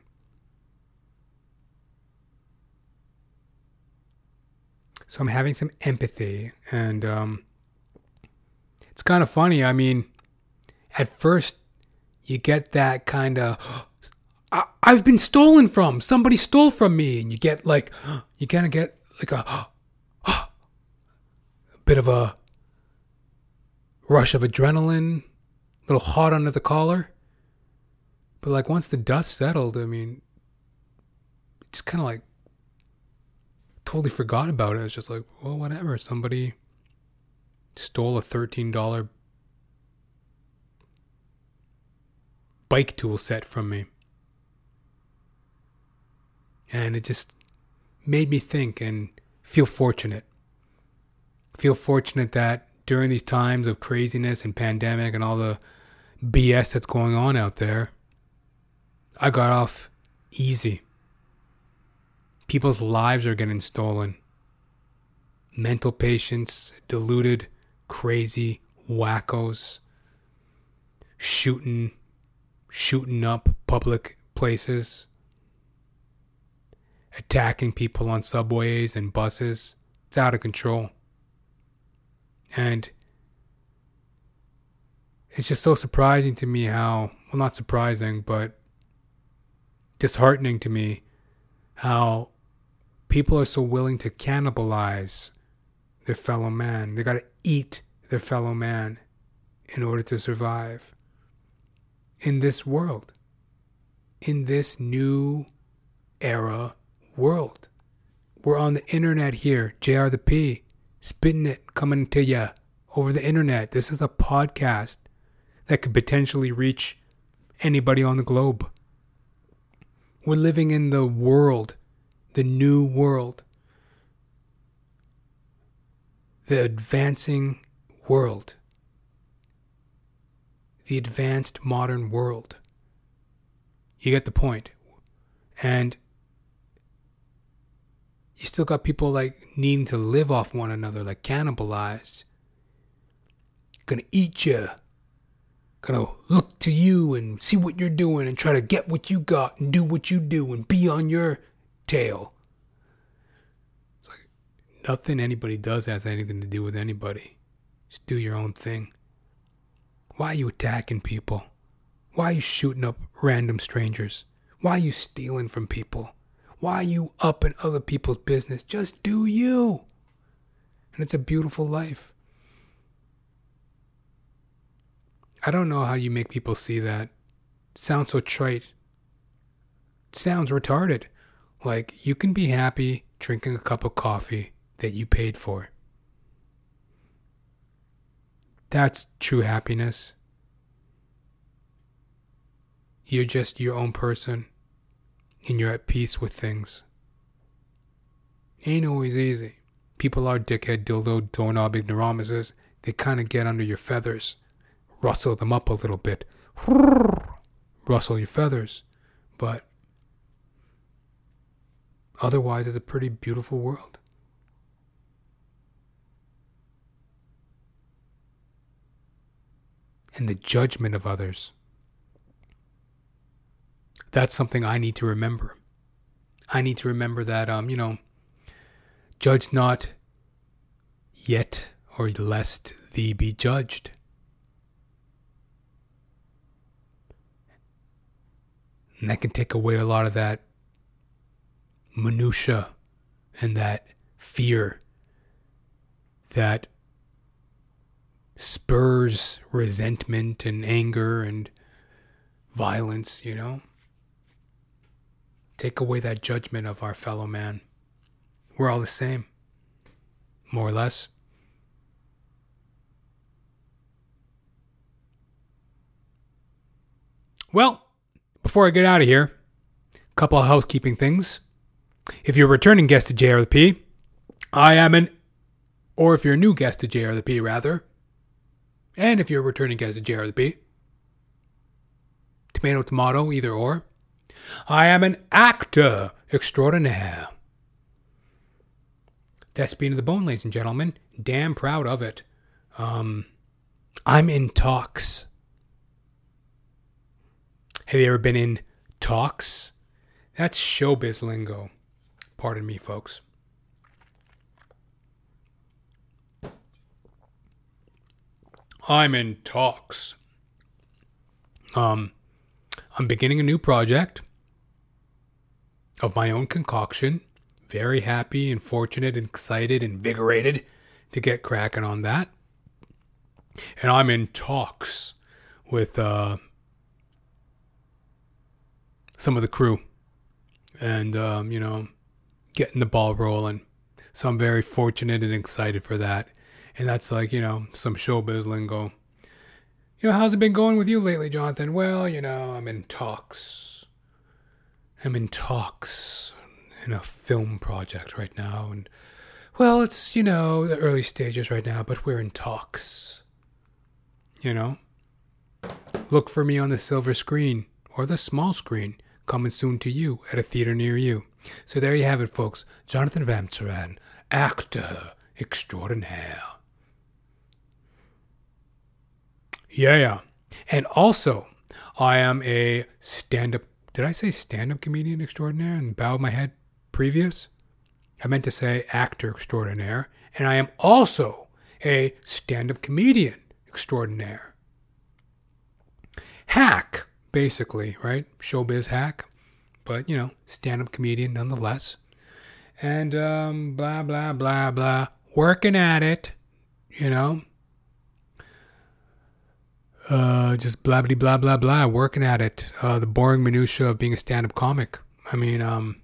So I'm having some empathy, and um, it's kind of funny. I mean, at first, you get that kind of, I've been stolen from. Somebody stole from me, and you get like, you kind of get like a, a bit of a rush of adrenaline, a little hot under the collar. But like once the dust settled, I mean, it's kind of like totally forgot about it. It's just like, well, whatever. Somebody stole a $13 bike tool set from me. And it just made me think and feel fortunate. Feel fortunate that during these times of craziness and pandemic and all the BS that's going on out there, I got off easy. People's lives are getting stolen. Mental patients, deluded, crazy wackos, shooting, shooting up public places, attacking people on subways and buses. It's out of control. And it's just so surprising to me how, well, not surprising, but disheartening to me how people are so willing to cannibalize their fellow man. They got to eat their fellow man in order to survive in this world, in this new era world. We're on the internet here, JR the P, spitting it, coming to you over the internet. This is a podcast that could potentially reach anybody on the globe. We're living in the world the new world, the advancing world, the advanced modern world. You get the point. And you still got people like needing to live off one another, like cannibalized. Gonna eat you. Gonna look to you and see what you're doing and try to get what you got and do what you do and be on your tail. It's like nothing anybody does has anything to do with anybody. Just do your own thing. Why are you attacking people? Why are you shooting up random strangers? Why are you stealing from people? Why you up in other people's business? Just do you. And it's a beautiful life. I don't know how you make people see that. Sounds so trite. Sounds retarded. Like, you can be happy drinking a cup of coffee that you paid for. That's true happiness. You're just your own person and you're at peace with things. Ain't always easy. People are dickhead, dildo, doorknob ignoramuses. They kind of get under your feathers, rustle them up a little bit, [LAUGHS] rustle your feathers. But Otherwise, it's a pretty beautiful world. And the judgment of others. That's something I need to remember. I need to remember that, um, you know, judge not yet, or lest thee be judged. And that can take away a lot of that minutia and that fear that spurs resentment and anger and violence, you know? Take away that judgment of our fellow man. We're all the same, more or less. Well, before I get out of here, a couple of housekeeping things. If you're a returning guest to JRP, I am an, or if you're a new guest to JRP, rather, and if you're a returning guest to JRP, tomato, tomato, either or, I am an actor extraordinaire. Thespian of the Bone, ladies and gentlemen. Damn proud of it. Um, I'm in talks. Have you ever been in talks? That's showbiz lingo. Pardon me, folks. I'm in talks. Um, I'm beginning a new project of my own concoction. Very happy and fortunate and excited, invigorated to get cracking on that. And I'm in talks with uh, some of the crew and, um, you know, getting the ball rolling. So I'm very fortunate and excited for that. And that's like, you know, some showbiz lingo. You know, how's it been going with you lately, Jonathan? Well, you know, I'm in talks. I'm in talks in a film project right now. And, well, it's, you know, the early stages right now, but we're in talks. You know? Look for me on the silver screen or the small screen coming soon to you at a theater near you. So there you have it, folks. Jonathan Ramcharan, actor extraordinaire. Yeah, yeah. And also, I am a stand up. Did I say stand up comedian extraordinaire and bow my head previous? I meant to say actor extraordinaire. And I am also a stand up comedian extraordinaire. Hack, basically, right? Showbiz hack. But, you know, stand up comedian nonetheless. And um, blah, blah, blah, blah. Working at it, you know uh, just blah blah blah blah blah, working at it. Uh, the boring minutia of being a stand-up comic. I mean, um,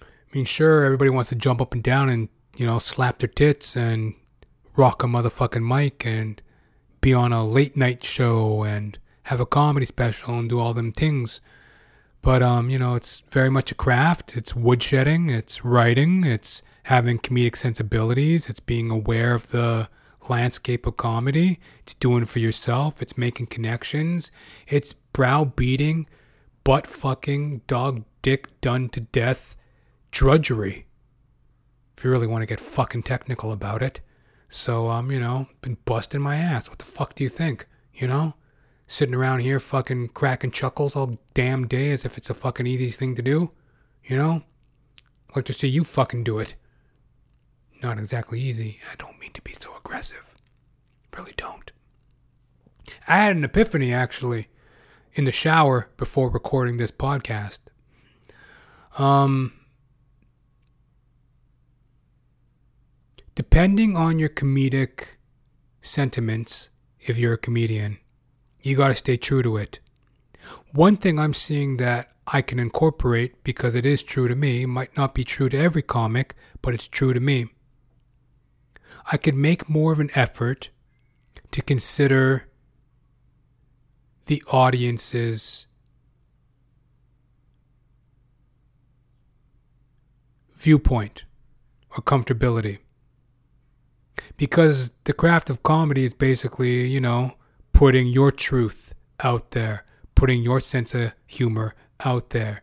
I mean, sure, everybody wants to jump up and down and you know slap their tits and rock a motherfucking mic and be on a late night show and have a comedy special and do all them things. But um, you know, it's very much a craft. It's woodshedding. It's writing. It's having comedic sensibilities. It's being aware of the landscape of comedy. It's doing for yourself. It's making connections. It's browbeating, butt fucking, dog dick done to death drudgery. If you really want to get fucking technical about it. So, um, you know, been busting my ass. What the fuck do you think? You know? Sitting around here fucking cracking chuckles all damn day as if it's a fucking easy thing to do. You know? I'd like to see you fucking do it not exactly easy. I don't mean to be so aggressive. Really don't. I had an epiphany actually in the shower before recording this podcast. Um depending on your comedic sentiments if you're a comedian, you got to stay true to it. One thing I'm seeing that I can incorporate because it is true to me, might not be true to every comic, but it's true to me I could make more of an effort to consider the audience's viewpoint or comfortability. Because the craft of comedy is basically, you know, putting your truth out there, putting your sense of humor out there.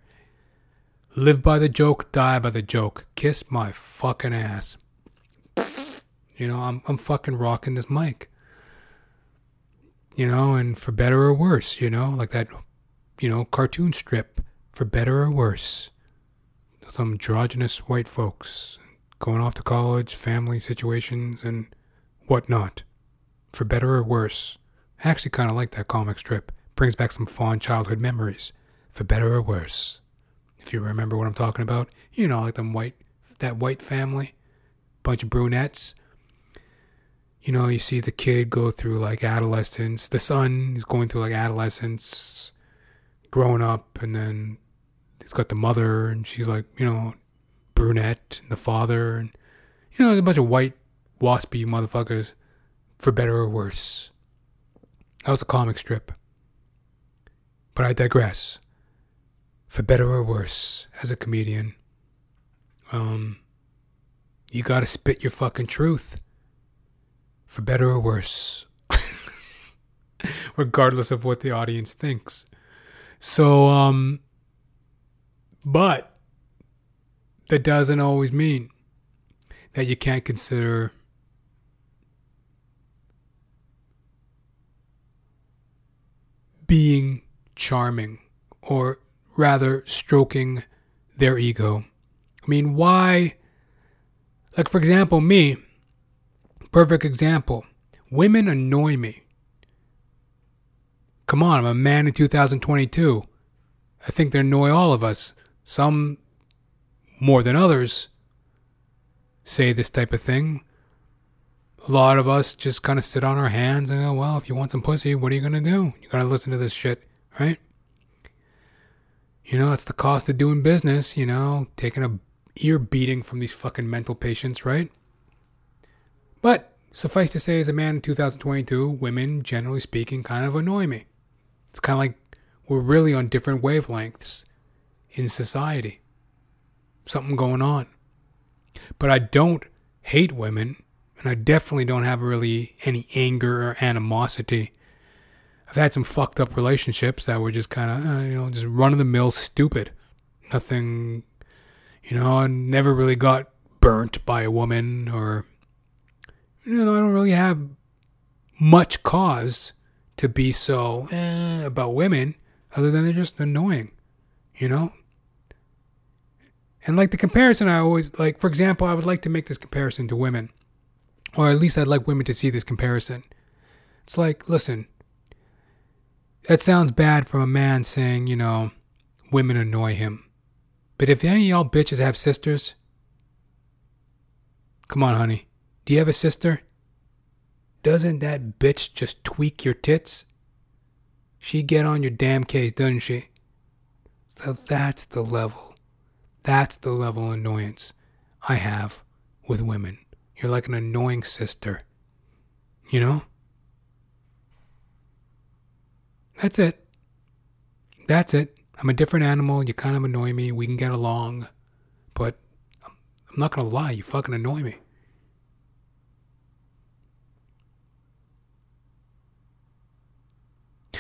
Live by the joke, die by the joke. Kiss my fucking ass. You know, I'm I'm fucking rocking this mic. You know, and for better or worse, you know, like that, you know, cartoon strip, for better or worse. Some androgynous white folks going off to college, family situations, and whatnot. For better or worse. I actually kind of like that comic strip. Brings back some fond childhood memories. For better or worse. If you remember what I'm talking about, you know, like them white, that white family, bunch of brunettes, you know, you see the kid go through like adolescence. The son is going through like adolescence, growing up, and then he's got the mother, and she's like, you know, brunette, and the father, and you know, there's a bunch of white waspy motherfuckers, for better or worse. That was a comic strip. But I digress. For better or worse, as a comedian, um, you gotta spit your fucking truth. For better or worse. [LAUGHS] Regardless of what the audience thinks. So, um, but that doesn't always mean that you can't consider being charming or rather stroking their ego. I mean, why? Like, for example, me, perfect example. Women annoy me. Come on, I'm a man in 2022. I think they annoy all of us. Some more than others say this type of thing. A lot of us just kind of sit on our hands and go, well, if you want some pussy, what are you going to do? You got to listen to this shit, right? You know, it's the cost of doing business, you know, taking a ear beating from these fucking mental patients, right? But suffice to say, as a man in 2022, women, generally speaking, kind of annoy me. It's kind of like we're really on different wavelengths in society. Something going on. But I don't hate women, and I definitely don't have really any anger or animosity I've had some fucked up relationships that were just kind of, uh, you know, just run of the mill stupid. Nothing, you know, I never really got burnt by a woman or, you know, I don't really have much cause to be so eh, about women other than they're just annoying, you know? And like the comparison, I always like, for example, I would like to make this comparison to women, or at least I'd like women to see this comparison. It's like, listen, that sounds bad from a man saying, you know, women annoy him. But if any of y'all bitches have sisters, come on, honey. Do you have a sister? Doesn't that bitch just tweak your tits? She get on your damn case, doesn't she? So that's the level. That's the level of annoyance I have with women. You're like an annoying sister. You know? That's it. That's it. I'm a different animal. You kind of annoy me. We can get along. But I'm not going to lie. You fucking annoy me.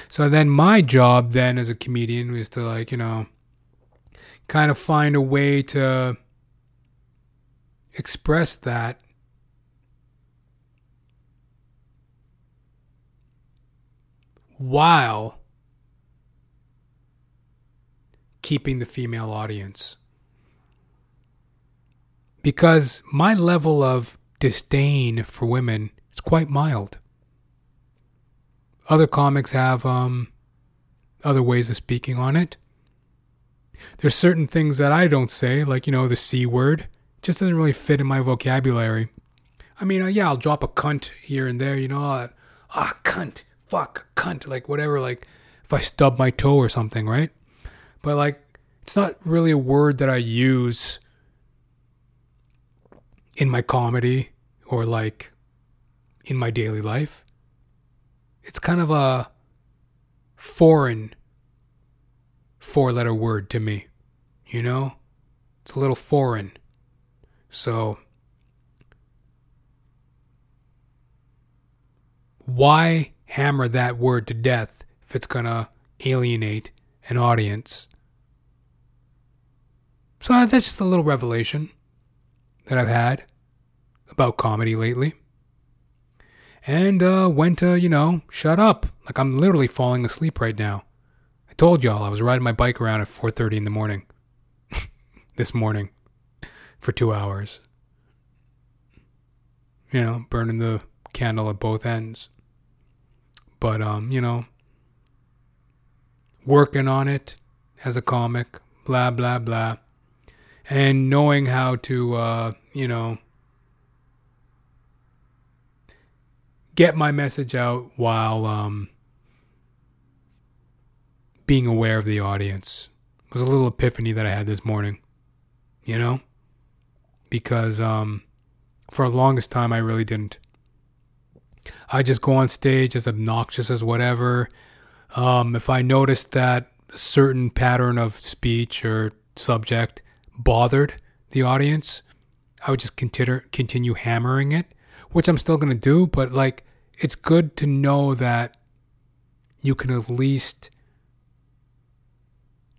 So then my job then as a comedian was to like, you know, kind of find a way to express that while keeping the female audience. Because my level of disdain for women is quite mild. Other comics have um, other ways of speaking on it. There's certain things that I don't say, like, you know, the C word. It just doesn't really fit in my vocabulary. I mean, uh, yeah, I'll drop a cunt here and there, you know, ah, cunt fuck, cunt, like whatever, like if I stub my toe or something, right? But like, it's not really a word that I use in my comedy or like in my daily life. It's kind of a foreign four letter word to me, you know? It's a little foreign. So, why hammer that word to death if it's going to alienate an audience. So that's just a little revelation that I've had about comedy lately. And uh, to, you know, shut up. Like I'm literally falling asleep right now. I told y'all I was riding my bike around at 4:30 in the morning. [LAUGHS] this morning for 2 hours. You know, burning the candle at both ends. But um, you know, working on it as a comic, blah blah blah, and knowing how to uh, you know get my message out while um, being aware of the audience. It was a little epiphany that I had this morning, you know? Because um, for the longest time, I really didn't. I just go on stage as obnoxious as whatever. Um, if I noticed that a certain pattern of speech or subject bothered the audience, I would just continue continue hammering it, which I'm still gonna do. But like, it's good to know that you can at least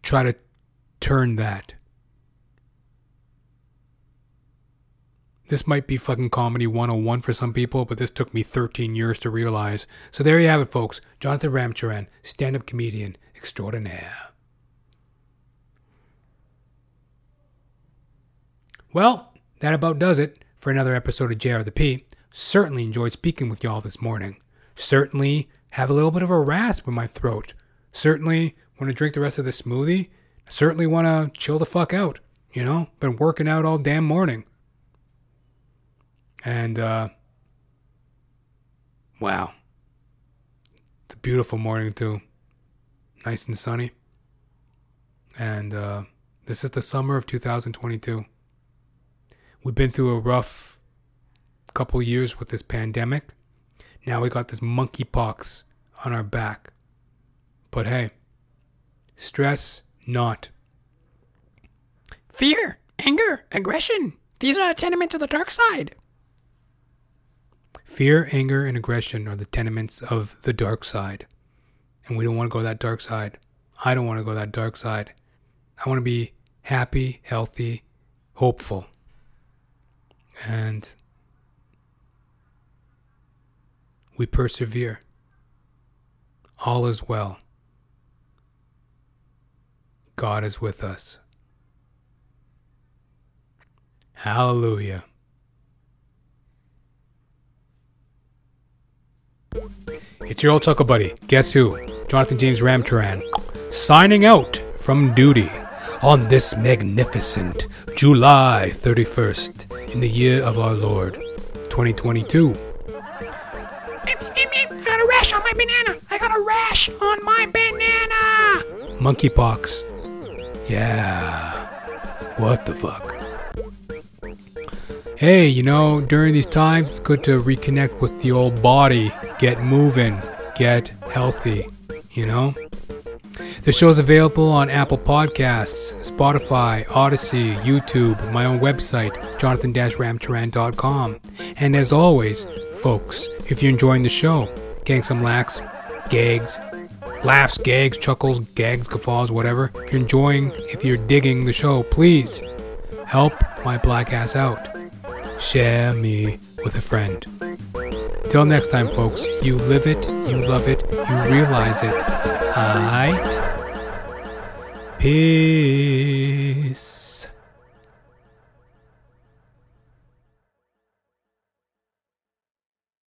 try to turn that. This might be fucking comedy 101 for some people, but this took me 13 years to realize. So there you have it, folks. Jonathan Ramcharan, stand up comedian extraordinaire. Well, that about does it for another episode of JR the P. Certainly enjoyed speaking with y'all this morning. Certainly have a little bit of a rasp in my throat. Certainly want to drink the rest of the smoothie. Certainly want to chill the fuck out. You know, been working out all damn morning. And, uh, wow. It's a beautiful morning, too. Nice and sunny. And, uh, this is the summer of 2022. We've been through a rough couple years with this pandemic. Now we got this monkeypox on our back. But hey, stress not. Fear, anger, aggression. These are the tenements of the dark side. Fear, anger, and aggression are the tenements of the dark side. And we don't want to go that dark side. I don't want to go that dark side. I want to be happy, healthy, hopeful. And we persevere. All is well. God is with us. Hallelujah. It's your old chuckle buddy. Guess who? Jonathan James Ramcharan. Signing out from duty on this magnificent July 31st in the year of our Lord 2022. My banana. I got a rash on my banana. Monkeypox. Yeah. What the fuck? Hey, you know, during these times, it's good to reconnect with the old body, get moving, get healthy, you know? The show is available on Apple Podcasts, Spotify, Odysee, YouTube, my own website, jonathan-ramcharan.com. And as always, folks, if you're enjoying the show, getting some laughs, gags, laughs, gags, chuckles, gags, guffaws, whatever. If you're enjoying, if you're digging the show, please help my black ass out. Share me with a friend. Till next time, folks, you live it, you love it, you realize it. Alright? Peace.